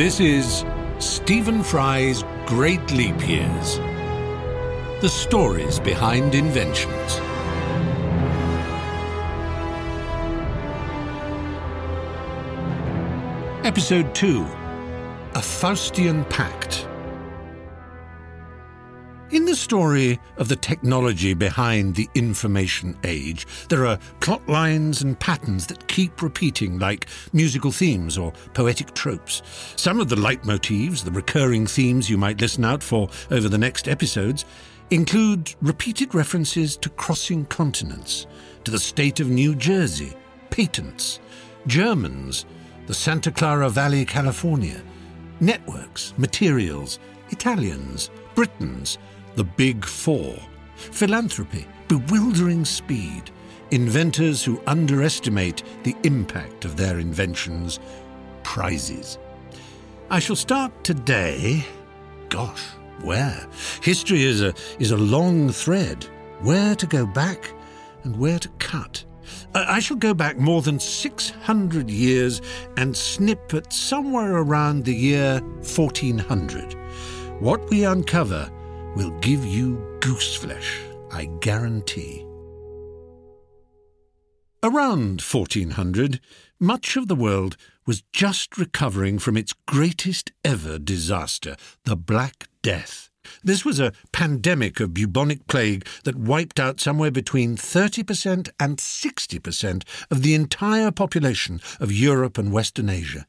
This is Stephen Fry's Great Leap Years. The stories behind inventions. Episode 2 A Faustian Pact. In the story of the technology behind the information age, there are plot lines and patterns that keep repeating like musical themes or poetic tropes. Some of the leitmotifs, the recurring themes you might listen out for over the next episodes, include repeated references to crossing continents, to the state of New Jersey, patents, Germans, the Santa Clara Valley, California, networks, materials, Italians, Britons, the Big Four, philanthropy, bewildering speed, inventors who underestimate the impact of their inventions, prizes. I shall start today. Gosh, where? History is a, is a long thread. Where to go back and where to cut. I shall go back more than 600 years and snip at somewhere around the year 1400. What we uncover will give you gooseflesh, I guarantee. Around 1400, much of the world was just recovering from its greatest ever disaster, the Black Death. This was a pandemic of bubonic plague that wiped out somewhere between 30% and 60% of the entire population of Europe and Western Asia.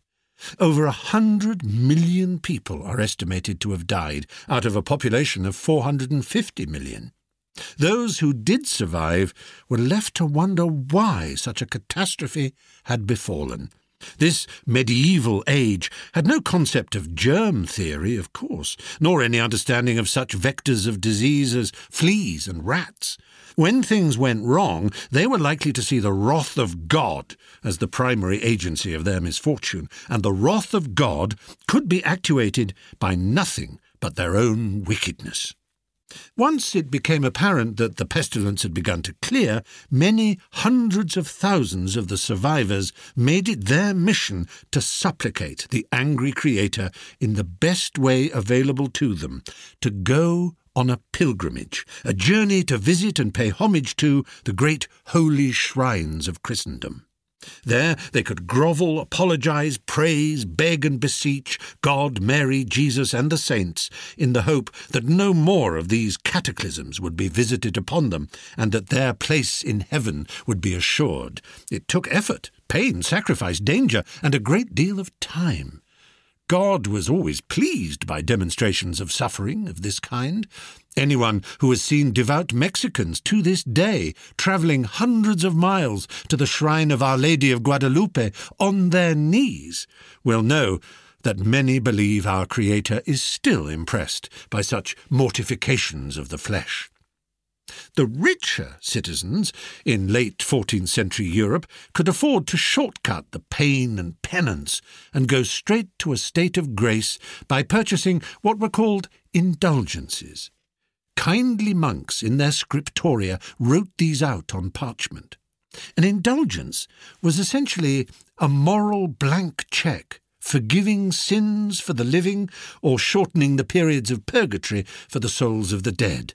Over a hundred million people are estimated to have died out of a population of 450 million. Those who did survive were left to wonder why such a catastrophe had befallen. This medieval age had no concept of germ theory, of course, nor any understanding of such vectors of disease as fleas and rats. When things went wrong, they were likely to see the wrath of God as the primary agency of their misfortune, and the wrath of God could be actuated by nothing but their own wickedness. Once it became apparent that the pestilence had begun to clear, many hundreds of thousands of the survivors made it their mission to supplicate the angry Creator in the best way available to them, to go on a pilgrimage, a journey to visit and pay homage to the great holy shrines of Christendom. There they could grovel, apologize, praise, beg, and beseech God, Mary, Jesus, and the saints in the hope that no more of these cataclysms would be visited upon them and that their place in heaven would be assured. It took effort, pain, sacrifice, danger, and a great deal of time. God was always pleased by demonstrations of suffering of this kind. Anyone who has seen devout Mexicans to this day travelling hundreds of miles to the shrine of Our Lady of Guadalupe on their knees will know that many believe our Creator is still impressed by such mortifications of the flesh. The richer citizens in late 14th century Europe could afford to shortcut the pain and penance and go straight to a state of grace by purchasing what were called indulgences. Kindly monks in their scriptoria wrote these out on parchment. An indulgence was essentially a moral blank cheque forgiving sins for the living or shortening the periods of purgatory for the souls of the dead.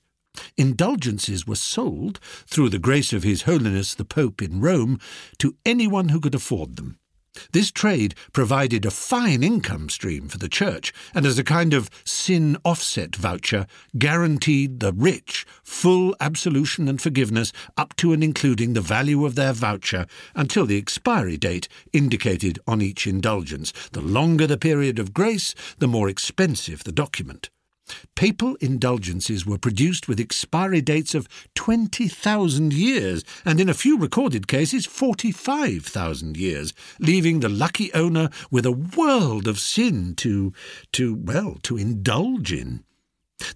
Indulgences were sold, through the grace of His Holiness the Pope in Rome, to anyone who could afford them. This trade provided a fine income stream for the Church, and as a kind of sin offset voucher, guaranteed the rich full absolution and forgiveness up to and including the value of their voucher until the expiry date indicated on each indulgence. The longer the period of grace, the more expensive the document. Papal indulgences were produced with expiry dates of 20,000 years, and in a few recorded cases, 45,000 years, leaving the lucky owner with a world of sin to, to, well, to indulge in.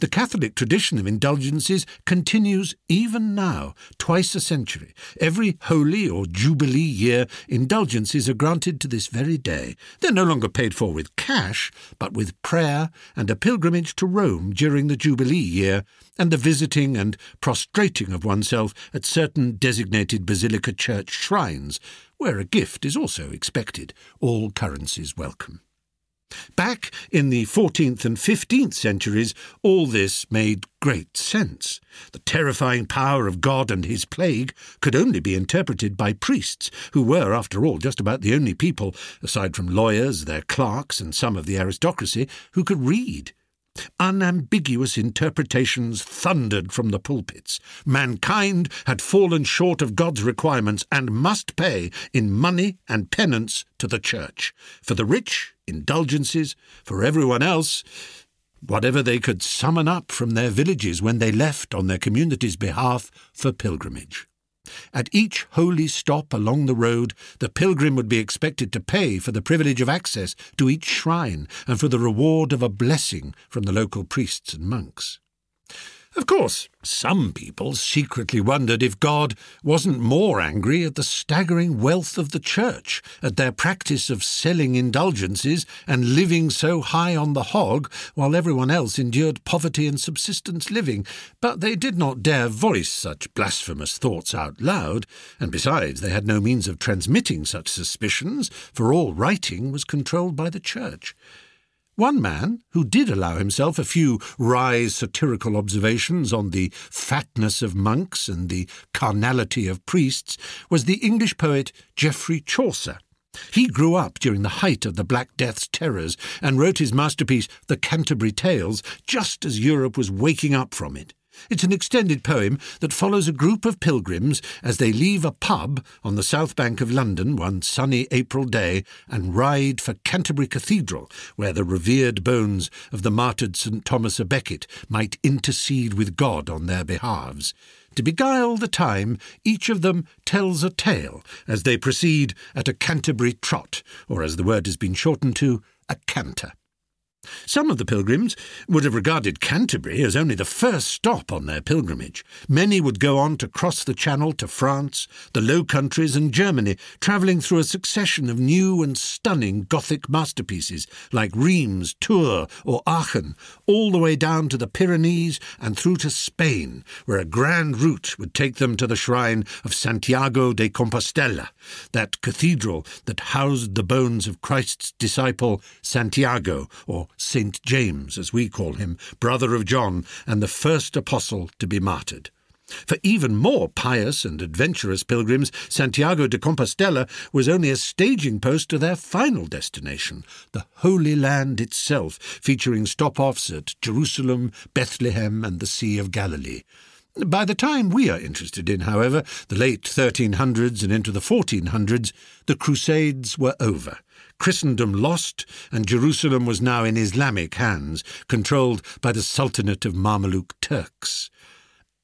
The Catholic tradition of indulgences continues even now, twice a century. Every holy or jubilee year, indulgences are granted to this very day. They're no longer paid for with cash, but with prayer and a pilgrimage to Rome during the jubilee year, and the visiting and prostrating of oneself at certain designated basilica church shrines, where a gift is also expected, all currencies welcome. Back in the 14th and 15th centuries, all this made great sense. The terrifying power of God and his plague could only be interpreted by priests, who were, after all, just about the only people, aside from lawyers, their clerks, and some of the aristocracy, who could read. Unambiguous interpretations thundered from the pulpits. Mankind had fallen short of God's requirements and must pay in money and penance to the church. For the rich, indulgences. For everyone else, whatever they could summon up from their villages when they left on their community's behalf for pilgrimage. At each holy stop along the road, the pilgrim would be expected to pay for the privilege of access to each shrine and for the reward of a blessing from the local priests and monks. Of course, some people secretly wondered if God wasn't more angry at the staggering wealth of the Church, at their practice of selling indulgences and living so high on the hog, while everyone else endured poverty and subsistence living. But they did not dare voice such blasphemous thoughts out loud, and besides, they had no means of transmitting such suspicions, for all writing was controlled by the Church. One man, who did allow himself a few wry satirical observations on the fatness of monks and the carnality of priests, was the English poet Geoffrey Chaucer. He grew up during the height of the Black Death's terrors and wrote his masterpiece, The Canterbury Tales, just as Europe was waking up from it. It's an extended poem that follows a group of pilgrims as they leave a pub on the south bank of London one sunny April day and ride for Canterbury Cathedral, where the revered bones of the martyred St. Thomas a Becket might intercede with God on their behalves. To beguile the time, each of them tells a tale as they proceed at a Canterbury trot, or as the word has been shortened to, a canter. Some of the pilgrims would have regarded Canterbury as only the first stop on their pilgrimage. Many would go on to cross the Channel to France, the Low Countries, and Germany, travelling through a succession of new and stunning Gothic masterpieces like Rheims, Tours, or Aachen, all the way down to the Pyrenees and through to Spain, where a grand route would take them to the shrine of Santiago de Compostela, that cathedral that housed the bones of Christ's disciple Santiago, or St. James, as we call him, brother of John, and the first apostle to be martyred. For even more pious and adventurous pilgrims, Santiago de Compostela was only a staging post to their final destination, the Holy Land itself, featuring stop offs at Jerusalem, Bethlehem, and the Sea of Galilee. By the time we are interested in, however, the late 1300s and into the 1400s, the Crusades were over. Christendom lost, and Jerusalem was now in Islamic hands, controlled by the Sultanate of Mameluke Turks.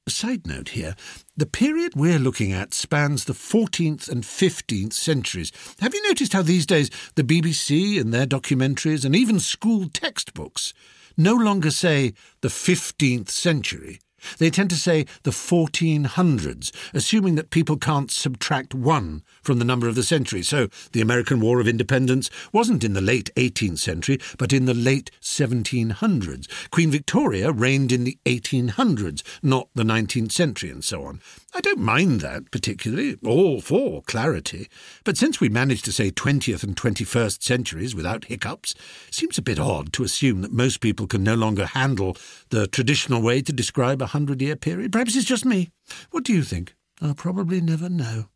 Side note here the period we're looking at spans the 14th and 15th centuries. Have you noticed how these days the BBC and their documentaries and even school textbooks no longer say the 15th century, they tend to say the 1400s, assuming that people can't subtract one from the number of the century. So the American War of Independence wasn't in the late 18th century, but in the late 1700s. Queen Victoria reigned in the 1800s, not the 19th century, and so on. I don't mind that particularly, all for clarity. But since we managed to say 20th and 21st centuries without hiccups, it seems a bit odd to assume that most people can no longer handle the traditional way to describe a hundred year period. Perhaps it's just me. What do you think? I'll probably never know.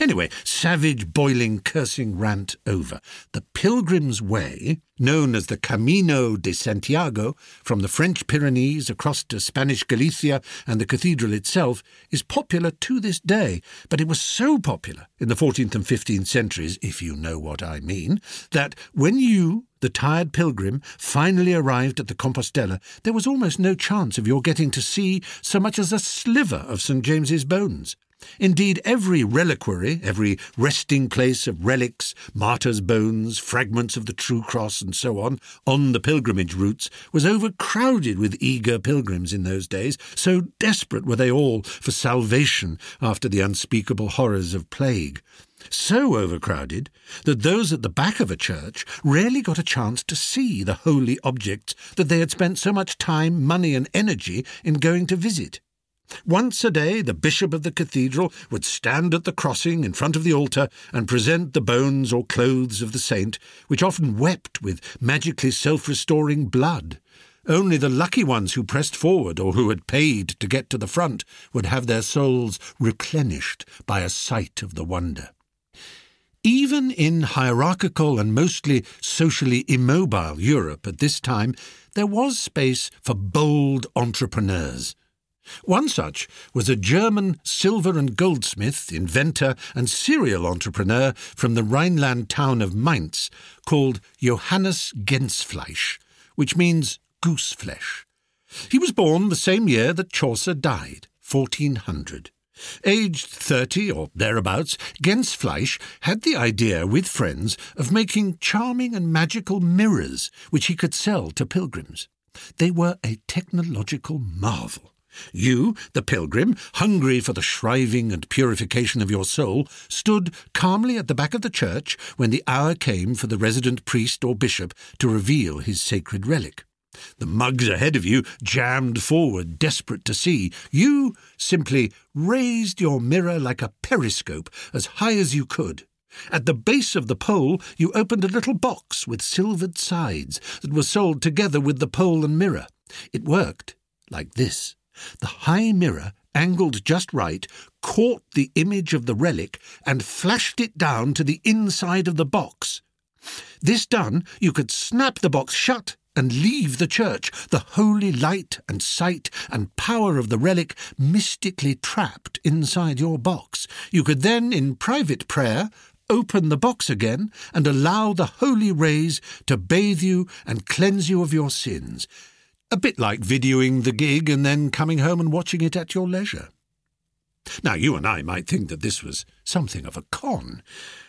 Anyway, savage, boiling, cursing rant over. The Pilgrim's Way, known as the Camino de Santiago, from the French Pyrenees across to Spanish Galicia and the cathedral itself, is popular to this day. But it was so popular in the 14th and 15th centuries, if you know what I mean, that when you, the tired pilgrim, finally arrived at the Compostela, there was almost no chance of your getting to see so much as a sliver of St. James's bones. Indeed, every reliquary, every resting place of relics, martyrs' bones, fragments of the true cross, and so on, on the pilgrimage routes, was overcrowded with eager pilgrims in those days, so desperate were they all for salvation after the unspeakable horrors of plague. So overcrowded that those at the back of a church rarely got a chance to see the holy objects that they had spent so much time, money, and energy in going to visit. Once a day, the bishop of the cathedral would stand at the crossing in front of the altar and present the bones or clothes of the saint, which often wept with magically self restoring blood. Only the lucky ones who pressed forward or who had paid to get to the front would have their souls replenished by a sight of the wonder. Even in hierarchical and mostly socially immobile Europe at this time, there was space for bold entrepreneurs. One such was a German silver and goldsmith, inventor, and serial entrepreneur from the Rhineland town of Mainz called Johannes Gensfleisch, which means goose flesh. He was born the same year that Chaucer died, 1400. Aged thirty or thereabouts, Gensfleisch had the idea with friends of making charming and magical mirrors which he could sell to pilgrims. They were a technological marvel. You, the pilgrim, hungry for the shriving and purification of your soul, stood calmly at the back of the church when the hour came for the resident priest or bishop to reveal his sacred relic. The mugs ahead of you jammed forward, desperate to see. You simply raised your mirror like a periscope as high as you could. At the base of the pole, you opened a little box with silvered sides that was sold together with the pole and mirror. It worked like this. The high mirror, angled just right, caught the image of the relic and flashed it down to the inside of the box. This done, you could snap the box shut and leave the church, the holy light and sight and power of the relic mystically trapped inside your box. You could then, in private prayer, open the box again and allow the holy rays to bathe you and cleanse you of your sins. A bit like videoing the gig and then coming home and watching it at your leisure. Now, you and I might think that this was something of a con.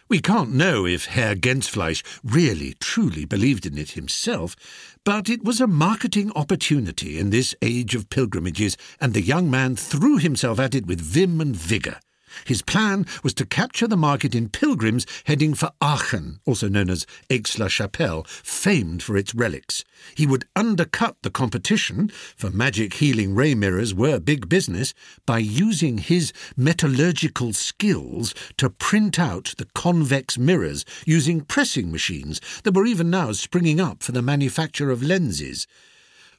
We can't know if Herr Gensfleisch really truly believed in it himself, but it was a marketing opportunity in this age of pilgrimages, and the young man threw himself at it with vim and vigour. His plan was to capture the market in pilgrims heading for Aachen, also known as Aix-la-Chapelle, famed for its relics. He would undercut the competition, for magic healing ray mirrors were big business, by using his metallurgical skills to print out the convex mirrors using pressing machines that were even now springing up for the manufacture of lenses.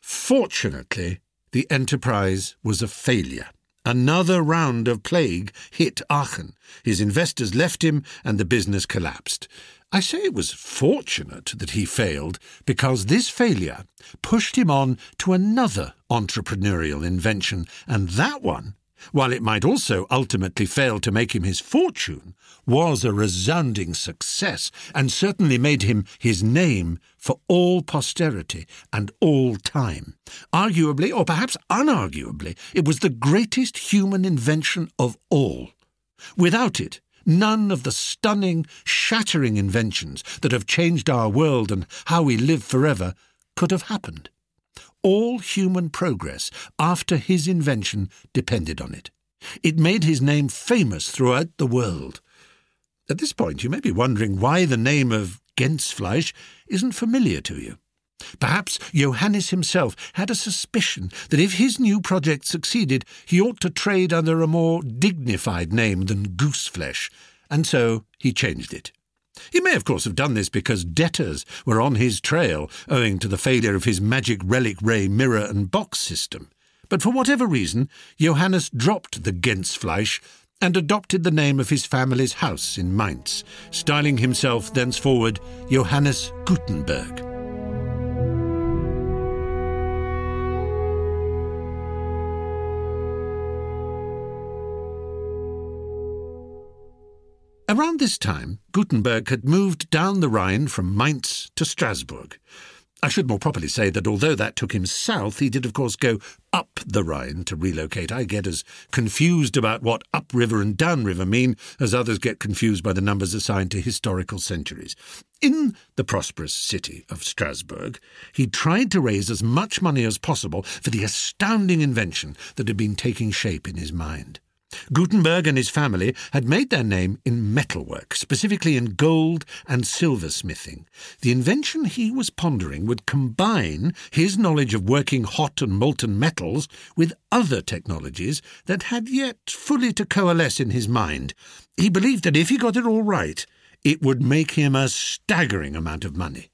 Fortunately, the enterprise was a failure. Another round of plague hit Aachen. His investors left him and the business collapsed. I say it was fortunate that he failed because this failure pushed him on to another entrepreneurial invention, and that one while it might also ultimately fail to make him his fortune, was a resounding success, and certainly made him his name for all posterity and all time. Arguably, or perhaps unarguably, it was the greatest human invention of all. Without it, none of the stunning, shattering inventions that have changed our world and how we live forever could have happened. All human progress after his invention depended on it. It made his name famous throughout the world. At this point, you may be wondering why the name of Gensfleisch isn't familiar to you. Perhaps Johannes himself had a suspicion that if his new project succeeded, he ought to trade under a more dignified name than Gooseflesh, and so he changed it. He may, of course, have done this because debtors were on his trail owing to the failure of his magic relic ray mirror and box system. But for whatever reason, Johannes dropped the Gensfleisch and adopted the name of his family's house in Mainz, styling himself thenceforward Johannes Gutenberg. Around this time, Gutenberg had moved down the Rhine from Mainz to Strasbourg. I should more properly say that although that took him south, he did, of course, go up the Rhine to relocate. I get as confused about what upriver and downriver mean as others get confused by the numbers assigned to historical centuries. In the prosperous city of Strasbourg, he tried to raise as much money as possible for the astounding invention that had been taking shape in his mind. Gutenberg and his family had made their name in metalwork, specifically in gold and silversmithing. The invention he was pondering would combine his knowledge of working hot and molten metals with other technologies that had yet fully to coalesce in his mind. He believed that if he got it all right, it would make him a staggering amount of money.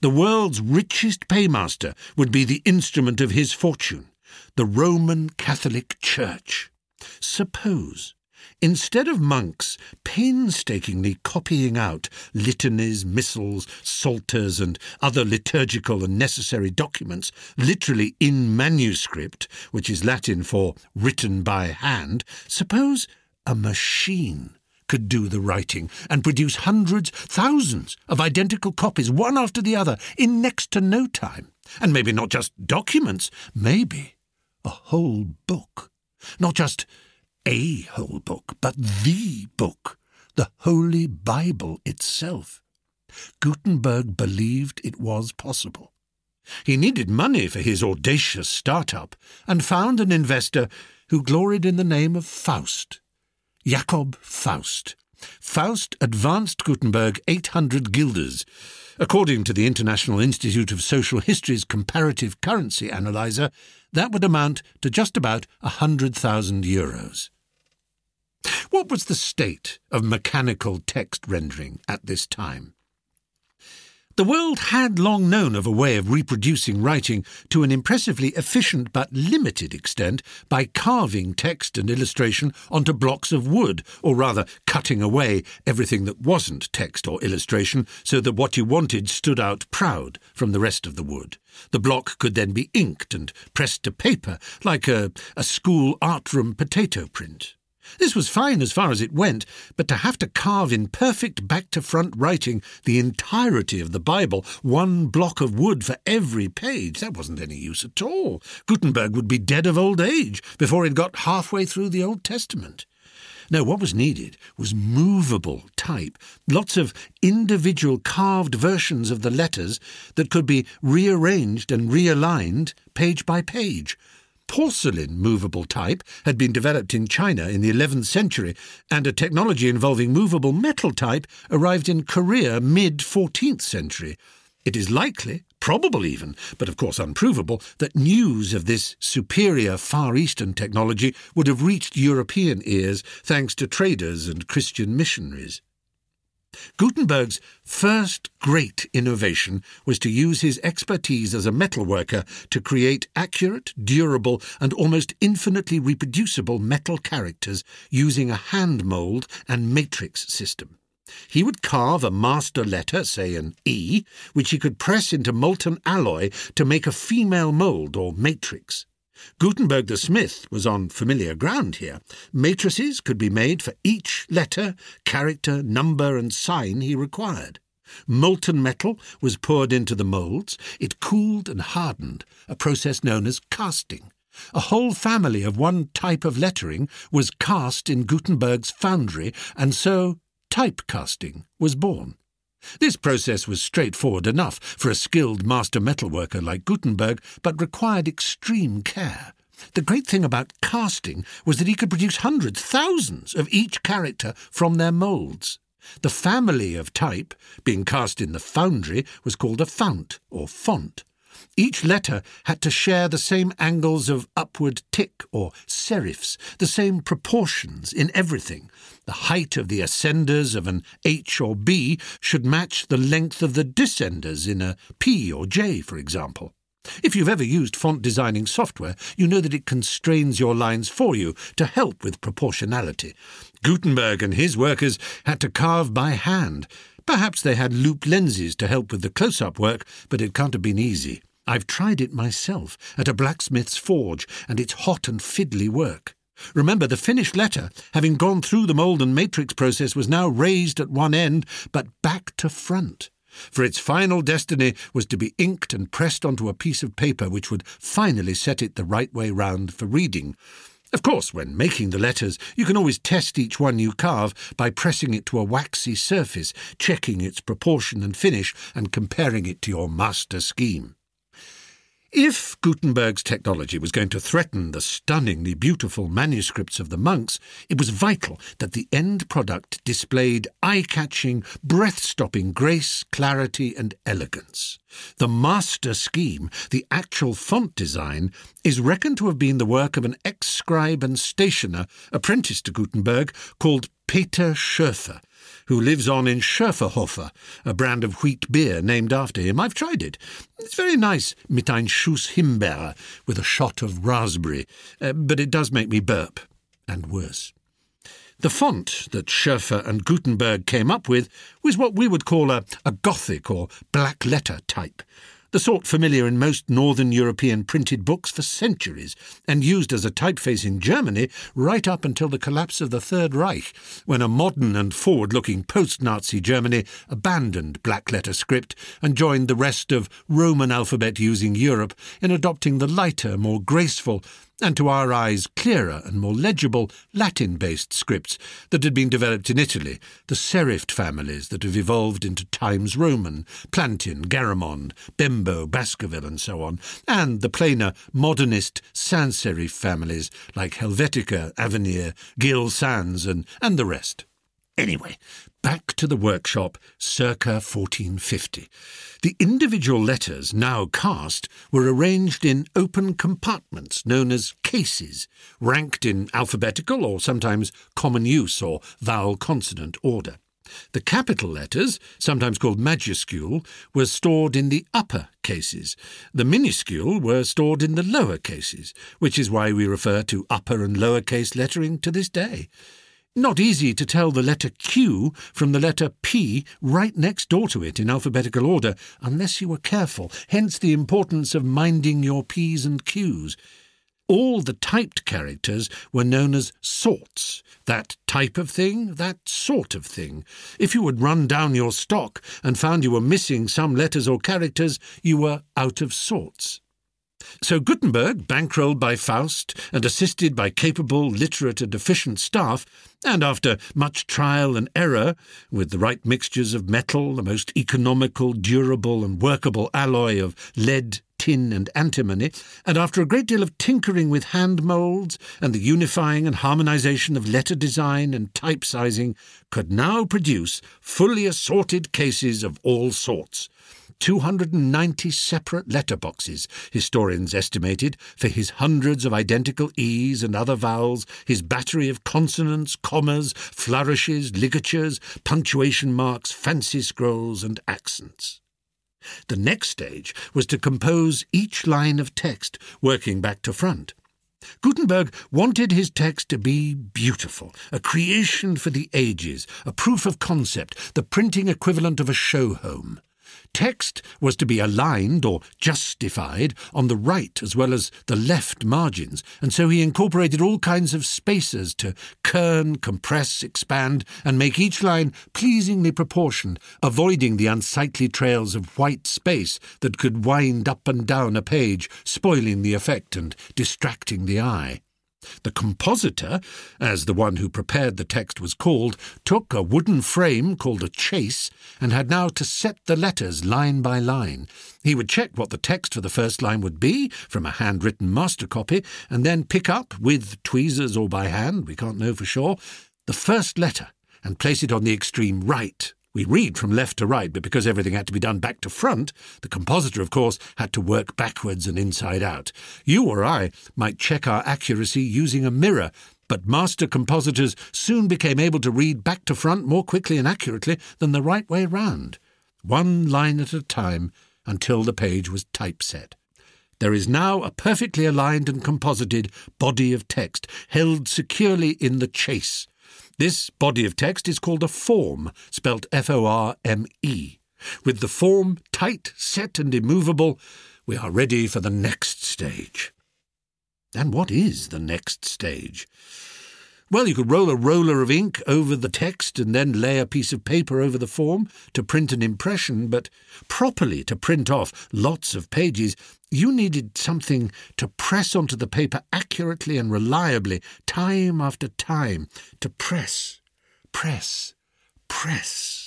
The world's richest paymaster would be the instrument of his fortune, the Roman Catholic Church. Suppose, instead of monks painstakingly copying out litanies, missals, psalters, and other liturgical and necessary documents, literally in manuscript, which is Latin for written by hand, suppose a machine could do the writing and produce hundreds, thousands of identical copies, one after the other, in next to no time. And maybe not just documents, maybe a whole book. Not just a whole book, but the book, the Holy Bible itself. Gutenberg believed it was possible. He needed money for his audacious startup and found an investor who gloried in the name of Faust. Jakob Faust. Faust advanced Gutenberg 800 guilders. According to the International Institute of Social History's comparative currency analyzer, that would amount to just about 100,000 euros. What was the state of mechanical text rendering at this time? The world had long known of a way of reproducing writing to an impressively efficient but limited extent by carving text and illustration onto blocks of wood, or rather cutting away everything that wasn't text or illustration so that what you wanted stood out proud from the rest of the wood. The block could then be inked and pressed to paper like a, a school art room potato print. This was fine as far as it went, but to have to carve in perfect back to front writing the entirety of the Bible, one block of wood for every page, that wasn't any use at all. Gutenberg would be dead of old age before he'd got halfway through the Old Testament. No, what was needed was movable type, lots of individual carved versions of the letters that could be rearranged and realigned page by page. Porcelain movable type had been developed in China in the 11th century, and a technology involving movable metal type arrived in Korea mid 14th century. It is likely, probable even, but of course unprovable, that news of this superior Far Eastern technology would have reached European ears thanks to traders and Christian missionaries. Gutenberg's first great innovation was to use his expertise as a metalworker to create accurate, durable, and almost infinitely reproducible metal characters using a hand mold and matrix system. He would carve a master letter, say an E, which he could press into molten alloy to make a female mold or matrix. Gutenberg the smith was on familiar ground here. Matrices could be made for each letter, character, number, and sign he required. Molten metal was poured into the moulds. It cooled and hardened, a process known as casting. A whole family of one type of lettering was cast in Gutenberg's foundry, and so typecasting was born. This process was straightforward enough for a skilled master metalworker like Gutenberg, but required extreme care. The great thing about casting was that he could produce hundreds, thousands of each character from their moulds. The family of type, being cast in the foundry, was called a fount or font. Each letter had to share the same angles of upward tick or serifs, the same proportions in everything. The height of the ascenders of an H or B should match the length of the descenders in a P or J, for example. If you've ever used font designing software, you know that it constrains your lines for you to help with proportionality. Gutenberg and his workers had to carve by hand. Perhaps they had looped lenses to help with the close up work, but it can't have been easy. I've tried it myself at a blacksmith's forge, and it's hot and fiddly work. Remember, the finished letter, having gone through the mould and matrix process, was now raised at one end, but back to front. For its final destiny was to be inked and pressed onto a piece of paper which would finally set it the right way round for reading. Of course, when making the letters, you can always test each one you carve by pressing it to a waxy surface, checking its proportion and finish, and comparing it to your master scheme. If Gutenberg's technology was going to threaten the stunningly beautiful manuscripts of the monks, it was vital that the end product displayed eye catching, breath stopping grace, clarity, and elegance. The master scheme, the actual font design, is reckoned to have been the work of an ex scribe and stationer apprenticed to Gutenberg called Peter Schoeffer, who lives on in Schoefferhofer, a brand of wheat beer named after him. I've tried it. It's very nice, mit ein Schuss Himbeere, with a shot of raspberry, uh, but it does make me burp, and worse. The font that Schoeffer and Gutenberg came up with was what we would call a, a Gothic or black letter type the sort familiar in most northern European printed books for centuries, and used as a typeface in Germany right up until the collapse of the Third Reich, when a modern and forward looking post Nazi Germany abandoned black letter script and joined the rest of Roman alphabet using Europe in adopting the lighter, more graceful, and to our eyes clearer and more legible Latin based scripts that had been developed in Italy, the serifed families that have evolved into Times Roman, Plantin, Garamond, Bembo, Baskerville, and so on, and the plainer modernist sans serif families like Helvetica, Avenir, Gill Sans, and, and the rest. Anyway, back to the workshop circa 1450. The individual letters, now cast, were arranged in open compartments known as cases, ranked in alphabetical or sometimes common use or vowel consonant order. The capital letters, sometimes called majuscule, were stored in the upper cases. The minuscule were stored in the lower cases, which is why we refer to upper and lower case lettering to this day. Not easy to tell the letter Q from the letter P right next door to it in alphabetical order, unless you were careful, hence the importance of minding your P's and Q's. All the typed characters were known as sorts, that type of thing, that sort of thing. If you had run down your stock and found you were missing some letters or characters, you were out of sorts. So Gutenberg, bankrolled by Faust and assisted by capable, literate, and efficient staff, and after much trial and error, with the right mixtures of metal, the most economical, durable, and workable alloy of lead, tin, and antimony, and after a great deal of tinkering with hand moulds and the unifying and harmonization of letter design and type sizing, could now produce fully assorted cases of all sorts 290 separate letterboxes, historians estimated, for his hundreds of identical E's and other vowels, his battery of consonants, commas, flourishes, ligatures, punctuation marks, fancy scrolls, and accents. The next stage was to compose each line of text, working back to front. Gutenberg wanted his text to be beautiful, a creation for the ages, a proof of concept, the printing equivalent of a show home. Text was to be aligned or justified on the right as well as the left margins, and so he incorporated all kinds of spacers to kern, compress, expand, and make each line pleasingly proportioned, avoiding the unsightly trails of white space that could wind up and down a page, spoiling the effect and distracting the eye. The compositor, as the one who prepared the text was called, took a wooden frame called a chase and had now to set the letters line by line. He would check what the text for the first line would be from a handwritten master copy and then pick up, with tweezers or by hand, we can't know for sure, the first letter and place it on the extreme right we read from left to right, but because everything had to be done back to front, the compositor, of course, had to work backwards and inside out. You or I might check our accuracy using a mirror, but master compositors soon became able to read back to front more quickly and accurately than the right way round, one line at a time until the page was typeset. There is now a perfectly aligned and composited body of text held securely in the chase this body of text is called a form, spelt F O R M E. With the form tight, set, and immovable, we are ready for the next stage. And what is the next stage? Well, you could roll a roller of ink over the text and then lay a piece of paper over the form to print an impression, but properly to print off lots of pages, you needed something to press onto the paper accurately and reliably, time after time, to press, press, press.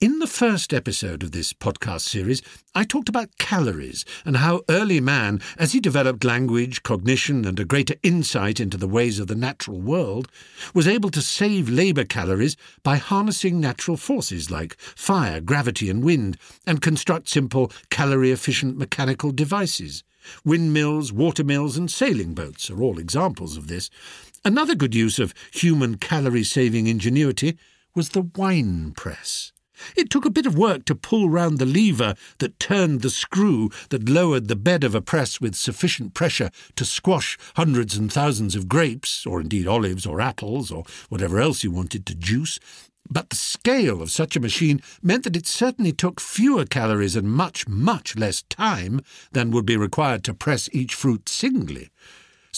In the first episode of this podcast series, I talked about calories and how early man, as he developed language, cognition, and a greater insight into the ways of the natural world, was able to save labour calories by harnessing natural forces like fire, gravity, and wind, and construct simple, calorie efficient mechanical devices. Windmills, watermills, and sailing boats are all examples of this. Another good use of human calorie saving ingenuity was the wine press. It took a bit of work to pull round the lever that turned the screw that lowered the bed of a press with sufficient pressure to squash hundreds and thousands of grapes, or indeed olives or apples, or whatever else you wanted to juice. But the scale of such a machine meant that it certainly took fewer calories and much, much less time than would be required to press each fruit singly.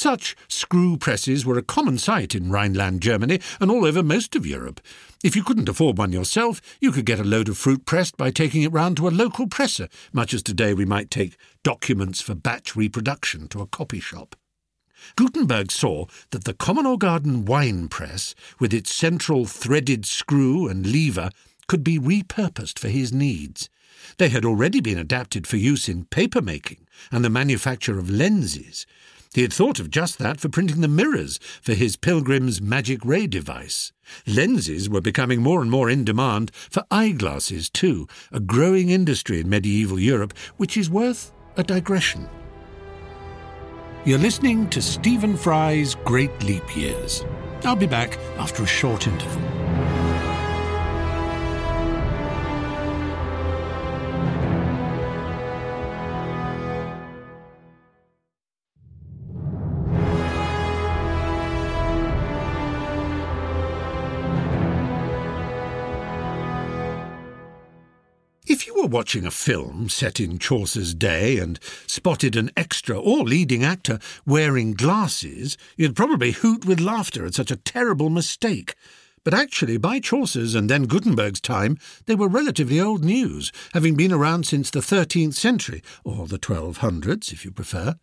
Such screw presses were a common sight in Rhineland, Germany, and all over most of Europe. If you couldn't afford one yourself, you could get a load of fruit pressed by taking it round to a local presser, much as today we might take documents for batch reproduction to a copy shop. Gutenberg saw that the common or garden wine press, with its central threaded screw and lever, could be repurposed for his needs. They had already been adapted for use in paper making and the manufacture of lenses. He had thought of just that for printing the mirrors for his Pilgrim's magic ray device. Lenses were becoming more and more in demand for eyeglasses, too, a growing industry in medieval Europe, which is worth a digression. You're listening to Stephen Fry's Great Leap Years. I'll be back after a short interval. You were watching a film set in Chaucer's day and spotted an extra or leading actor wearing glasses, you'd probably hoot with laughter at such a terrible mistake. But actually, by Chaucer's and then Gutenberg's time, they were relatively old news, having been around since the 13th century, or the 1200s, if you prefer.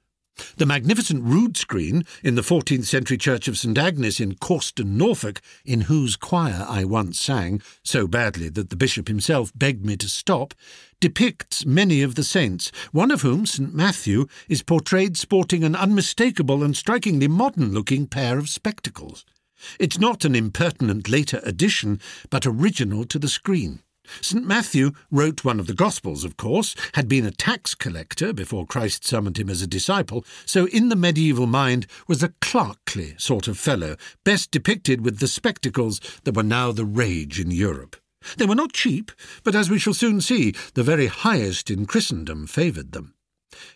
The magnificent rood screen in the 14th century church of St Agnes in Cawston, Norfolk, in whose choir I once sang, so badly that the bishop himself begged me to stop, depicts many of the saints, one of whom, St Matthew, is portrayed sporting an unmistakable and strikingly modern looking pair of spectacles. It's not an impertinent later addition, but original to the screen. St. Matthew wrote one of the Gospels, of course, had been a tax collector before Christ summoned him as a disciple, so in the medieval mind was a clerkly sort of fellow, best depicted with the spectacles that were now the rage in Europe. They were not cheap, but as we shall soon see, the very highest in Christendom favoured them.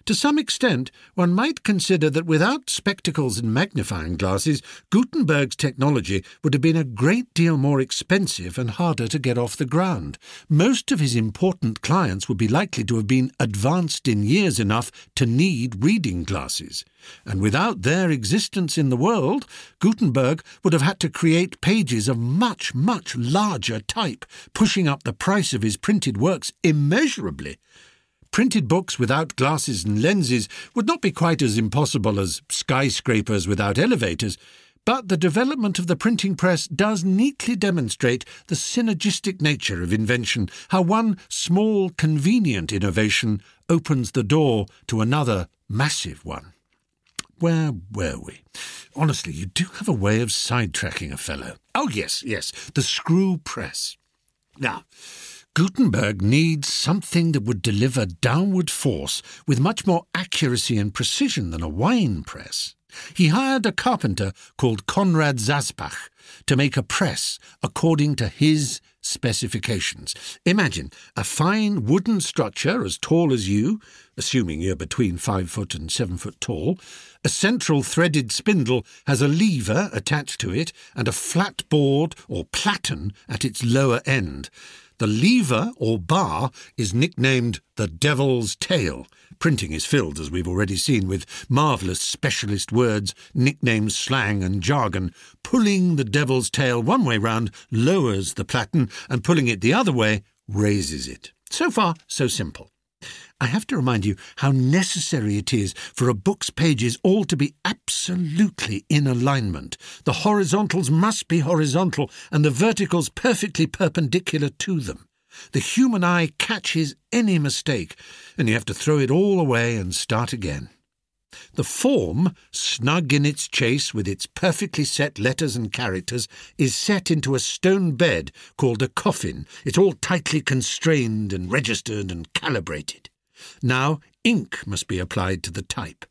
To some extent, one might consider that without spectacles and magnifying glasses, Gutenberg's technology would have been a great deal more expensive and harder to get off the ground. Most of his important clients would be likely to have been advanced in years enough to need reading glasses. And without their existence in the world, Gutenberg would have had to create pages of much, much larger type, pushing up the price of his printed works immeasurably. Printed books without glasses and lenses would not be quite as impossible as skyscrapers without elevators, but the development of the printing press does neatly demonstrate the synergistic nature of invention, how one small, convenient innovation opens the door to another massive one. Where were we? Honestly, you do have a way of sidetracking a fellow. Oh, yes, yes, the screw press. Now, Gutenberg needs something that would deliver downward force with much more accuracy and precision than a wine press. He hired a carpenter called Conrad Saspach to make a press according to his specifications. Imagine a fine wooden structure as tall as you, assuming you're between five foot and seven foot tall. A central threaded spindle has a lever attached to it and a flat board or platen at its lower end. The lever or bar is nicknamed the Devil's Tail. Printing is filled, as we've already seen, with marvellous specialist words, nicknames, slang, and jargon. Pulling the Devil's Tail one way round lowers the platen, and pulling it the other way raises it. So far, so simple. I have to remind you how necessary it is for a book's pages all to be absolutely in alignment. The horizontals must be horizontal and the verticals perfectly perpendicular to them. The human eye catches any mistake, and you have to throw it all away and start again. The form, snug in its chase with its perfectly set letters and characters, is set into a stone bed called a coffin. It's all tightly constrained and registered and calibrated. Now ink must be applied to the type.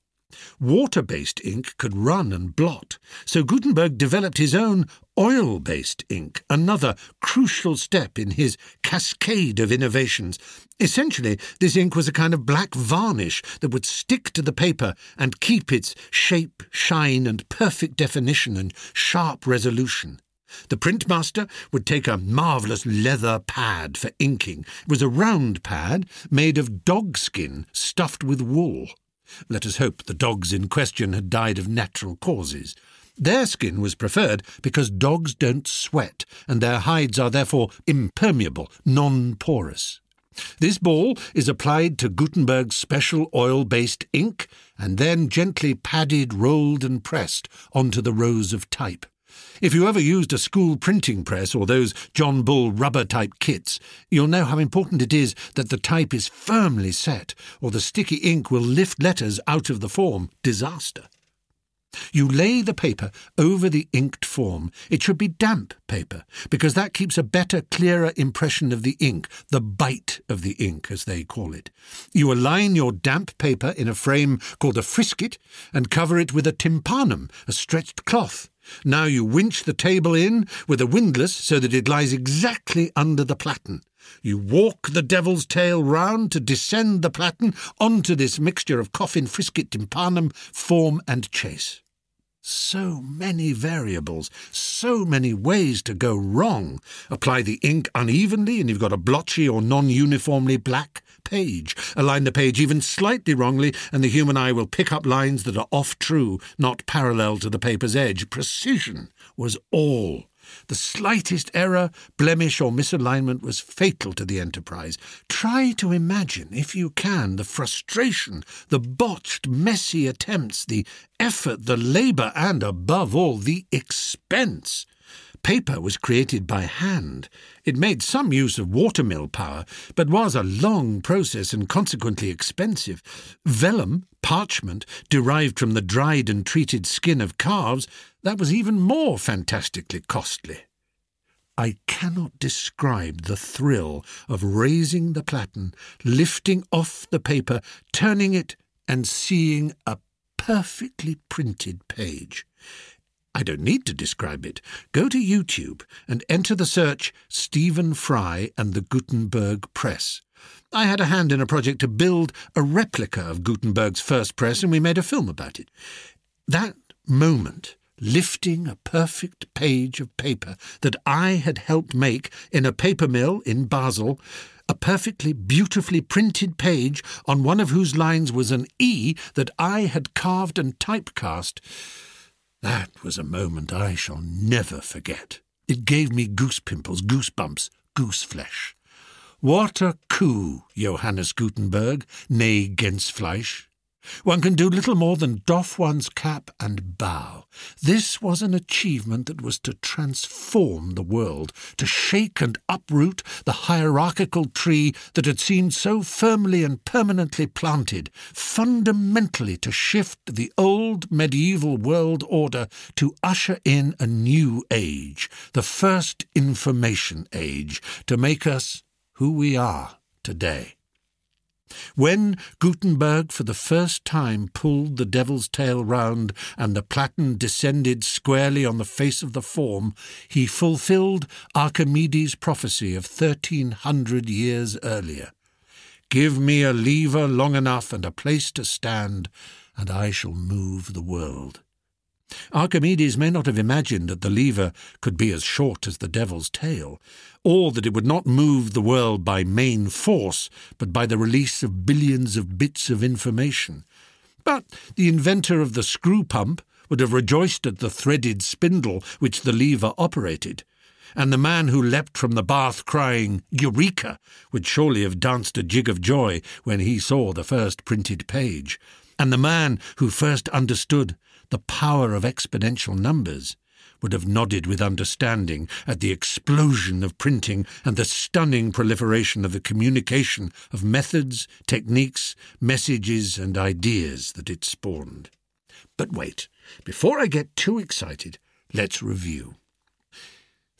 Water based ink could run and blot, so Gutenberg developed his own oil based ink, another crucial step in his cascade of innovations. Essentially, this ink was a kind of black varnish that would stick to the paper and keep its shape, shine, and perfect definition and sharp resolution. The printmaster would take a marvellous leather pad for inking. It was a round pad made of dog skin stuffed with wool. Let us hope the dogs in question had died of natural causes. Their skin was preferred because dogs don't sweat, and their hides are therefore impermeable, non porous. This ball is applied to Gutenberg's special oil based ink and then gently padded, rolled, and pressed onto the rows of type. If you ever used a school printing press or those John Bull rubber type kits, you'll know how important it is that the type is firmly set, or the sticky ink will lift letters out of the form. Disaster. You lay the paper over the inked form. It should be damp paper, because that keeps a better, clearer impression of the ink, the bite of the ink, as they call it. You align your damp paper in a frame called a frisket and cover it with a tympanum, a stretched cloth. Now you winch the table in with a windlass so that it lies exactly under the platen. You walk the devil's tail round to descend the platen onto this mixture of coffin, frisket, tympanum, form, and chase. So many variables, so many ways to go wrong. Apply the ink unevenly and you've got a blotchy or non-uniformly black page. Align the page even slightly wrongly and the human eye will pick up lines that are off true, not parallel to the paper's edge. Precision was all the slightest error, blemish, or misalignment was fatal to the enterprise. Try to imagine, if you can, the frustration, the botched, messy attempts, the effort, the labour, and, above all, the expense. Paper was created by hand. It made some use of watermill power, but was a long process and consequently expensive. Vellum, parchment, derived from the dried and treated skin of calves, that was even more fantastically costly. I cannot describe the thrill of raising the platen, lifting off the paper, turning it, and seeing a perfectly printed page. I don't need to describe it. Go to YouTube and enter the search Stephen Fry and the Gutenberg Press. I had a hand in a project to build a replica of Gutenberg's first press, and we made a film about it. That moment, lifting a perfect page of paper that I had helped make in a paper mill in Basel, a perfectly beautifully printed page on one of whose lines was an E that I had carved and typecast. That was a moment I shall never forget. It gave me goose pimples, goosebumps, goose flesh. What a coup, Johannes Gutenberg, nee Gänsfleisch. One can do little more than doff one's cap and bow. This was an achievement that was to transform the world, to shake and uproot the hierarchical tree that had seemed so firmly and permanently planted, fundamentally to shift the old medieval world order to usher in a new age, the first information age, to make us who we are today. When Gutenberg for the first time pulled the devil's tail round and the platen descended squarely on the face of the form, he fulfilled Archimedes' prophecy of thirteen hundred years earlier. Give me a lever long enough and a place to stand, and I shall move the world. Archimedes may not have imagined that the lever could be as short as the devil's tail, or that it would not move the world by main force, but by the release of billions of bits of information. But the inventor of the screw pump would have rejoiced at the threaded spindle which the lever operated, and the man who leapt from the bath crying Eureka would surely have danced a jig of joy when he saw the first printed page, and the man who first understood the power of exponential numbers would have nodded with understanding at the explosion of printing and the stunning proliferation of the communication of methods, techniques, messages, and ideas that it spawned. But wait, before I get too excited, let's review.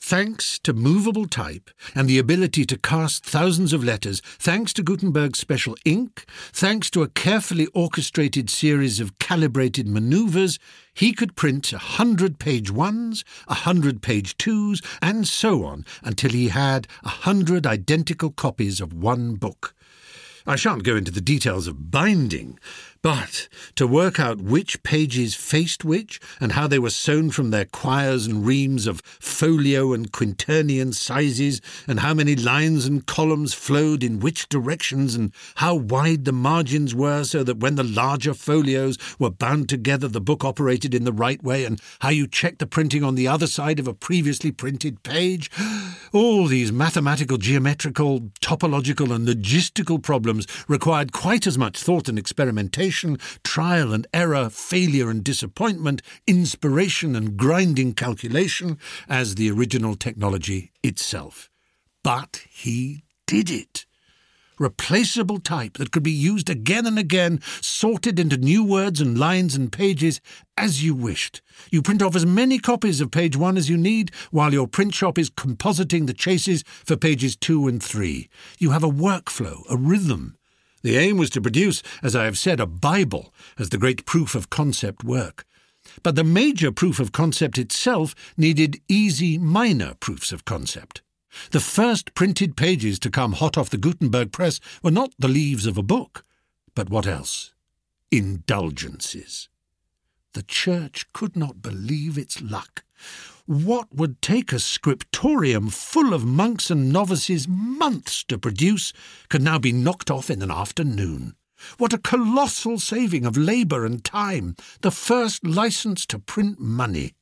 Thanks to movable type and the ability to cast thousands of letters, thanks to Gutenberg's special ink, thanks to a carefully orchestrated series of calibrated maneuvers, he could print a hundred page ones, a hundred page twos, and so on until he had a hundred identical copies of one book. I shan't go into the details of binding, but to work out which pages faced which, and how they were sewn from their quires and reams of folio and quaternion sizes, and how many lines and columns flowed in which directions, and how wide the margins were, so that when the larger folios were bound together, the book operated in the right way, and how you checked the printing on the other side of a previously printed page. All these mathematical, geometrical, topological, and logistical problems required quite as much thought and experimentation trial and error, failure and disappointment, inspiration and grinding calculation as the original technology itself. But he did it replaceable type that could be used again and again, sorted into new words and lines and pages as you wished. You print off as many copies of page one as you need, while your print shop is compositing the chases for pages two and three. You have a workflow, a rhythm. The aim was to produce, as I have said, a Bible as the great proof of concept work. But the major proof of concept itself needed easy minor proofs of concept. The first printed pages to come hot off the Gutenberg press were not the leaves of a book, but what else? Indulgences. The church could not believe its luck. What would take a scriptorium full of monks and novices months to produce could now be knocked off in an afternoon. What a colossal saving of labour and time, the first licence to print money.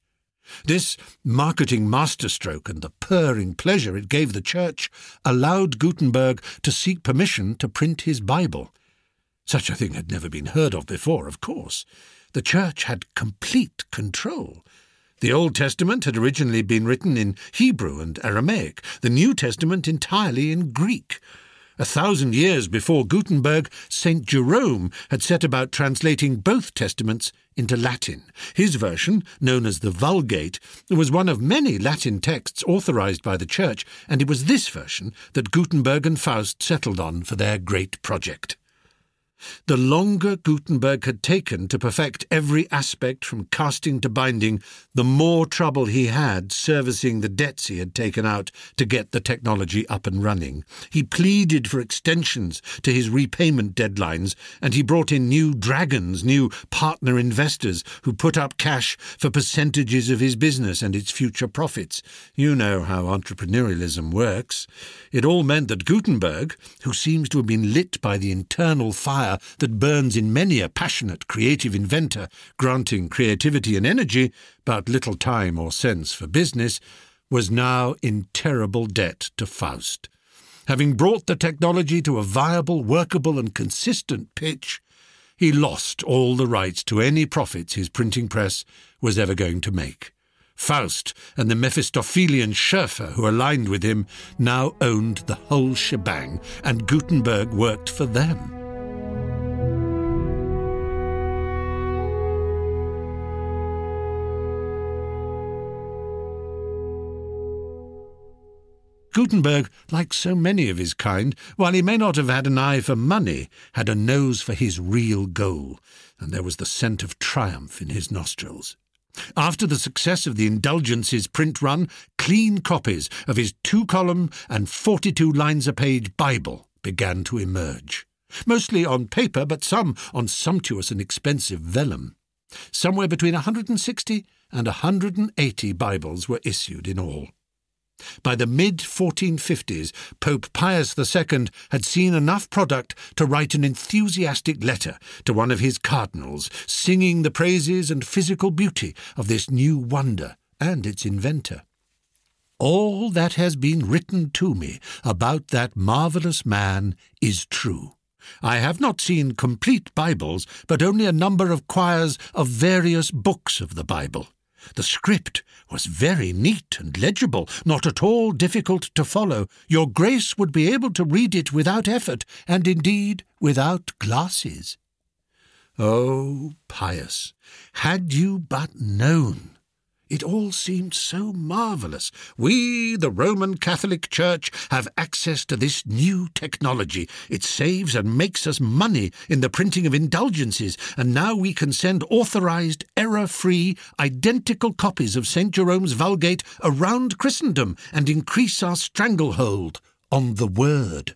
This marketing masterstroke and the purring pleasure it gave the Church allowed Gutenberg to seek permission to print his Bible. Such a thing had never been heard of before, of course. The Church had complete control. The Old Testament had originally been written in Hebrew and Aramaic, the New Testament entirely in Greek. A thousand years before Gutenberg, St. Jerome had set about translating both Testaments into Latin. His version, known as the Vulgate, was one of many Latin texts authorized by the Church, and it was this version that Gutenberg and Faust settled on for their great project. The longer Gutenberg had taken to perfect every aspect from casting to binding, the more trouble he had servicing the debts he had taken out to get the technology up and running. He pleaded for extensions to his repayment deadlines, and he brought in new dragons, new partner investors who put up cash for percentages of his business and its future profits. You know how entrepreneurialism works. It all meant that Gutenberg, who seems to have been lit by the internal fire fire that burns in many a passionate creative inventor, granting creativity and energy, but little time or sense for business, was now in terrible debt to Faust. Having brought the technology to a viable, workable, and consistent pitch, he lost all the rights to any profits his printing press was ever going to make. Faust and the Mephistophelian Schoeffer who aligned with him now owned the whole shebang, and Gutenberg worked for them. Gutenberg, like so many of his kind, while he may not have had an eye for money, had a nose for his real goal, and there was the scent of triumph in his nostrils. After the success of the Indulgences print run, clean copies of his two column and 42 lines a page Bible began to emerge. Mostly on paper, but some on sumptuous and expensive vellum. Somewhere between 160 and 180 Bibles were issued in all. By the mid 1450s, Pope Pius II had seen enough product to write an enthusiastic letter to one of his cardinals, singing the praises and physical beauty of this new wonder and its inventor. All that has been written to me about that marvellous man is true. I have not seen complete Bibles, but only a number of quires of various books of the Bible. The script was very neat and legible, not at all difficult to follow. Your Grace would be able to read it without effort, and indeed without glasses. Oh, Pius, had you but known! It all seemed so marvellous. We, the Roman Catholic Church, have access to this new technology. It saves and makes us money in the printing of indulgences, and now we can send authorized, error free, identical copies of St. Jerome's Vulgate around Christendom and increase our stranglehold on the Word.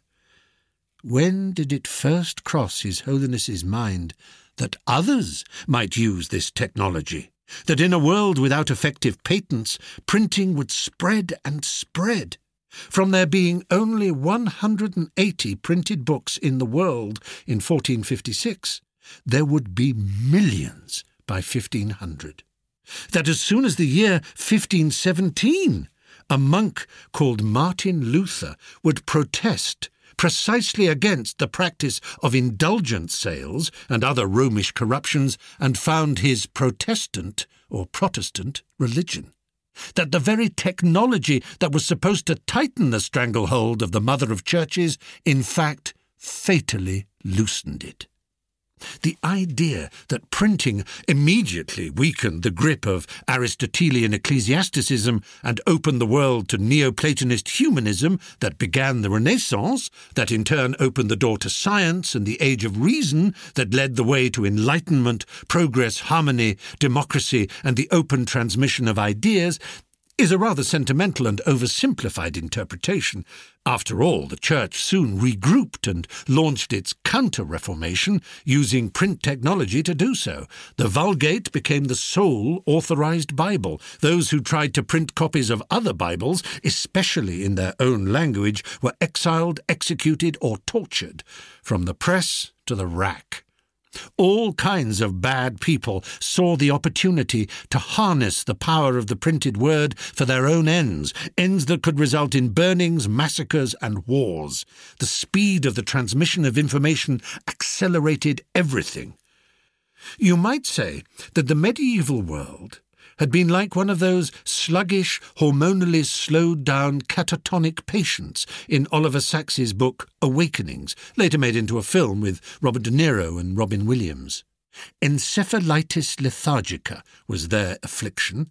When did it first cross His Holiness's mind that others might use this technology? That in a world without effective patents, printing would spread and spread. From there being only 180 printed books in the world in 1456, there would be millions by 1500. That as soon as the year 1517, a monk called Martin Luther would protest precisely against the practice of indulgent sales and other Romish corruptions, and found his Protestant or Protestant religion. That the very technology that was supposed to tighten the stranglehold of the mother of churches, in fact, fatally loosened it. The idea that printing immediately weakened the grip of Aristotelian ecclesiasticism and opened the world to Neoplatonist humanism that began the Renaissance, that in turn opened the door to science and the age of reason that led the way to enlightenment, progress, harmony, democracy, and the open transmission of ideas, is a rather sentimental and oversimplified interpretation. After all, the Church soon regrouped and launched its Counter Reformation, using print technology to do so. The Vulgate became the sole authorized Bible. Those who tried to print copies of other Bibles, especially in their own language, were exiled, executed, or tortured, from the press to the rack. All kinds of bad people saw the opportunity to harness the power of the printed word for their own ends, ends that could result in burnings, massacres, and wars. The speed of the transmission of information accelerated everything. You might say that the medieval world had been like one of those sluggish, hormonally slowed down catatonic patients in Oliver Sacks's book Awakenings, later made into a film with Robert De Niro and Robin Williams. Encephalitis lethargica was their affliction.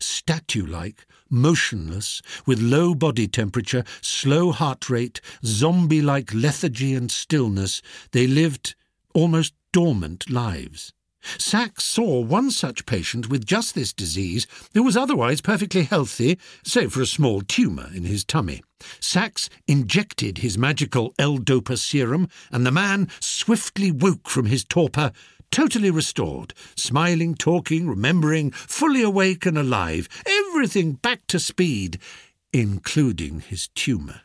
Statue like, motionless, with low body temperature, slow heart rate, zombie like lethargy and stillness, they lived almost dormant lives. Sacks saw one such patient with just this disease who was otherwise perfectly healthy, save for a small tumour in his tummy. Sacks injected his magical L-Dopa serum, and the man swiftly woke from his torpor, totally restored, smiling, talking, remembering, fully awake and alive, everything back to speed, including his tumour.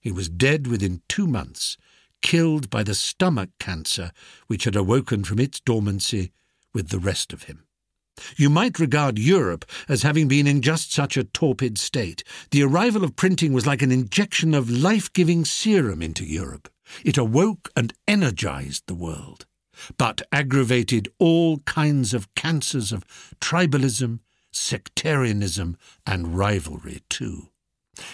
He was dead within two months, killed by the stomach cancer which had awoken from its dormancy with the rest of him. You might regard Europe as having been in just such a torpid state. The arrival of printing was like an injection of life giving serum into Europe. It awoke and energized the world, but aggravated all kinds of cancers of tribalism, sectarianism, and rivalry too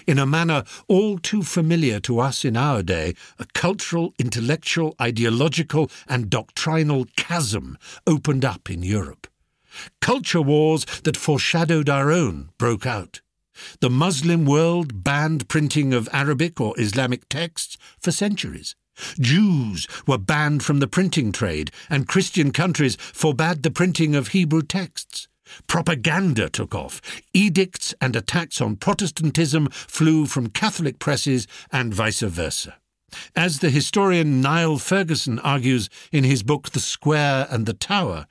in a manner all too familiar to us in our day, a cultural, intellectual, ideological, and doctrinal chasm opened up in Europe. Culture wars that foreshadowed our own broke out. The Muslim world banned printing of Arabic or Islamic texts for centuries. Jews were banned from the printing trade, and Christian countries forbade the printing of Hebrew texts. Propaganda took off. Edicts and attacks on Protestantism flew from Catholic presses and vice versa. As the historian Niall Ferguson argues in his book The Square and the Tower,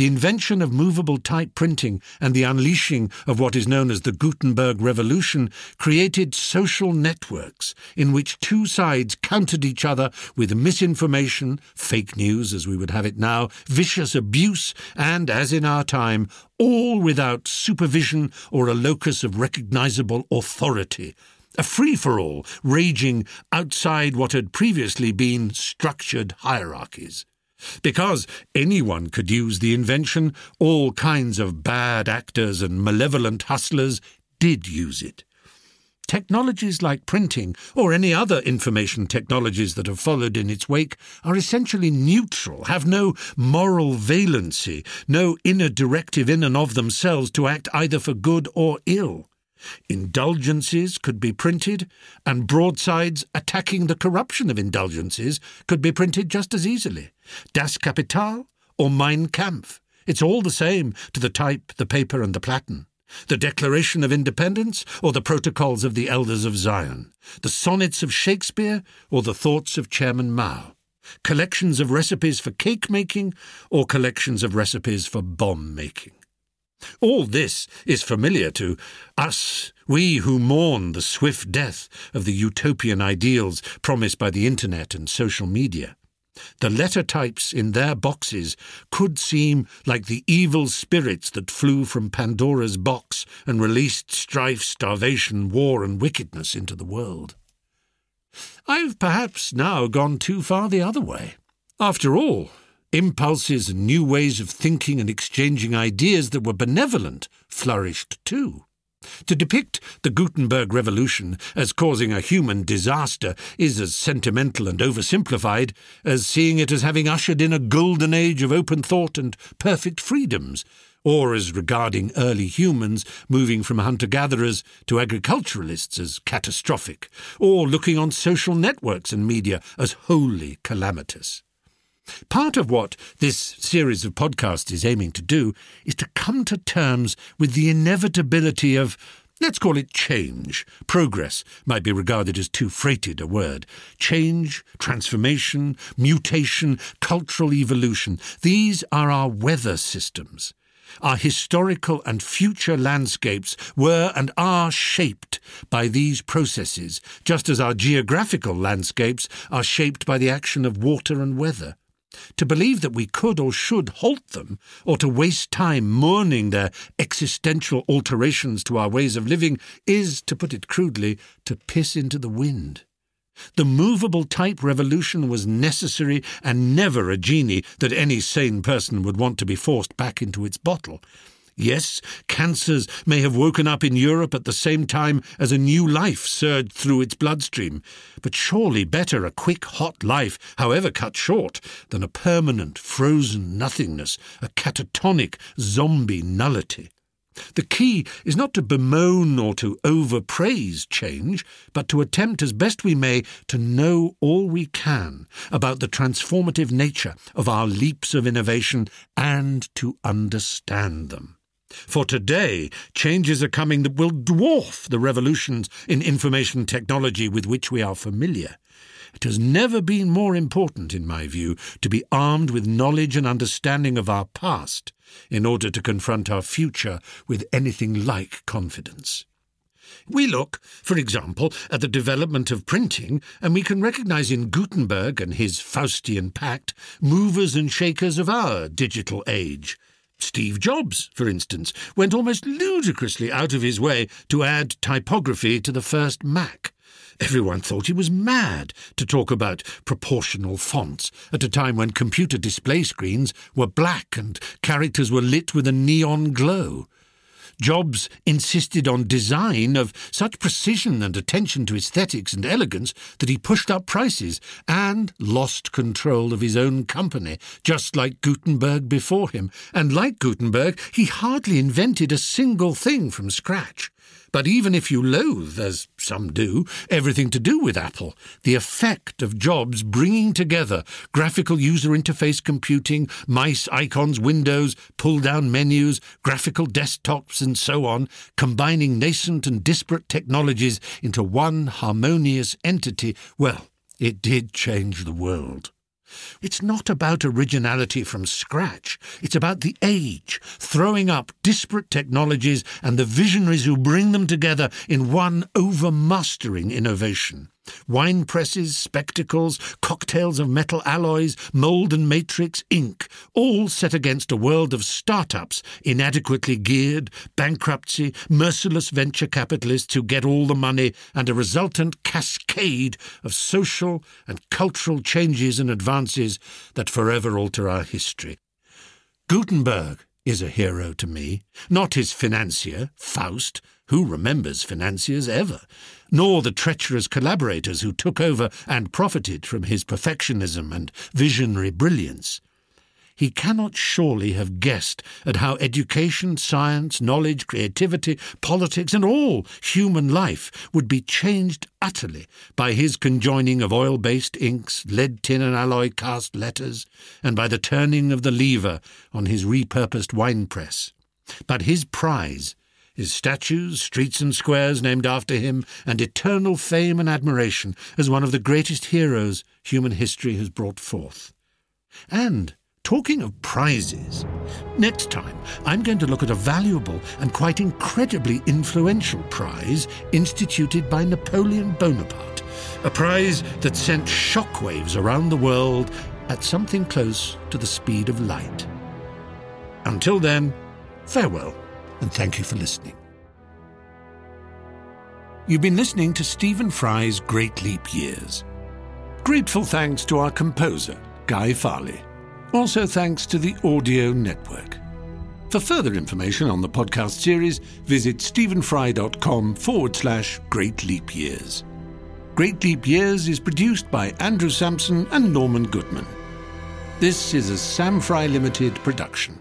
the invention of movable type printing and the unleashing of what is known as the Gutenberg Revolution created social networks in which two sides countered each other with misinformation, fake news as we would have it now, vicious abuse, and, as in our time, all without supervision or a locus of recognizable authority a free for all raging outside what had previously been structured hierarchies. Because anyone could use the invention, all kinds of bad actors and malevolent hustlers did use it. Technologies like printing or any other information technologies that have followed in its wake are essentially neutral, have no moral valency, no inner directive in and of themselves to act either for good or ill. Indulgences could be printed, and broadsides attacking the corruption of indulgences could be printed just as easily. Das Kapital or Mein Kampf. It's all the same to the type, the paper, and the platen the Declaration of Independence or the Protocols of the Elders of Zion, the sonnets of Shakespeare or the thoughts of Chairman Mao, collections of recipes for cake making or collections of recipes for bomb making. All this is familiar to us, we who mourn the swift death of the utopian ideals promised by the Internet and social media. The letter types in their boxes could seem like the evil spirits that flew from Pandora's box and released strife, starvation, war, and wickedness into the world. I've perhaps now gone too far the other way. After all, impulses and new ways of thinking and exchanging ideas that were benevolent flourished too. To depict the Gutenberg Revolution as causing a human disaster is as sentimental and oversimplified as seeing it as having ushered in a golden age of open thought and perfect freedoms, or as regarding early humans moving from hunter gatherers to agriculturalists as catastrophic, or looking on social networks and media as wholly calamitous. Part of what this series of podcasts is aiming to do is to come to terms with the inevitability of, let's call it change. Progress might be regarded as too freighted a word. Change, transformation, mutation, cultural evolution. These are our weather systems. Our historical and future landscapes were and are shaped by these processes, just as our geographical landscapes are shaped by the action of water and weather. To believe that we could or should halt them, or to waste time mourning their existential alterations to our ways of living, is, to put it crudely, to piss into the wind. The movable type revolution was necessary and never a genie that any sane person would want to be forced back into its bottle. Yes, cancers may have woken up in Europe at the same time as a new life surged through its bloodstream, but surely better a quick, hot life, however cut short, than a permanent, frozen nothingness, a catatonic, zombie nullity. The key is not to bemoan or to overpraise change, but to attempt as best we may to know all we can about the transformative nature of our leaps of innovation and to understand them. For today, changes are coming that will dwarf the revolutions in information technology with which we are familiar. It has never been more important, in my view, to be armed with knowledge and understanding of our past in order to confront our future with anything like confidence. We look, for example, at the development of printing, and we can recognize in Gutenberg and his Faustian Pact movers and shakers of our digital age. Steve Jobs, for instance, went almost ludicrously out of his way to add typography to the first Mac. Everyone thought he was mad to talk about proportional fonts at a time when computer display screens were black and characters were lit with a neon glow. Jobs insisted on design of such precision and attention to aesthetics and elegance that he pushed up prices and lost control of his own company, just like Gutenberg before him. And like Gutenberg, he hardly invented a single thing from scratch. But even if you loathe, as some do, everything to do with Apple, the effect of Jobs bringing together graphical user interface computing, mice, icons, windows, pull down menus, graphical desktops, and so on, combining nascent and disparate technologies into one harmonious entity, well, it did change the world. It's not about originality from scratch. It's about the age, throwing up disparate technologies and the visionaries who bring them together in one overmastering innovation. Wine presses, spectacles, cocktails of metal alloys, mould and matrix, ink, all set against a world of startups inadequately geared, bankruptcy, merciless venture capitalists who get all the money, and a resultant cascade of social and cultural changes and advances that forever alter our history. Gutenberg is a hero to me, not his financier, Faust, who remembers financiers ever? Nor the treacherous collaborators who took over and profited from his perfectionism and visionary brilliance. He cannot surely have guessed at how education, science, knowledge, creativity, politics, and all human life would be changed utterly by his conjoining of oil based inks, lead, tin, and alloy cast letters, and by the turning of the lever on his repurposed wine press. But his prize his statues, streets and squares named after him, and eternal fame and admiration as one of the greatest heroes human history has brought forth. And, talking of prizes, next time I'm going to look at a valuable and quite incredibly influential prize instituted by Napoleon Bonaparte, a prize that sent shockwaves around the world at something close to the speed of light. Until then, farewell and thank you for listening. You've been listening to Stephen Fry's Great Leap Years. Grateful thanks to our composer, Guy Farley. Also thanks to the Audio Network. For further information on the podcast series, visit stephenfry.com forward slash Great Leap Years. Great Leap Years is produced by Andrew Sampson and Norman Goodman. This is a SamFry Limited production.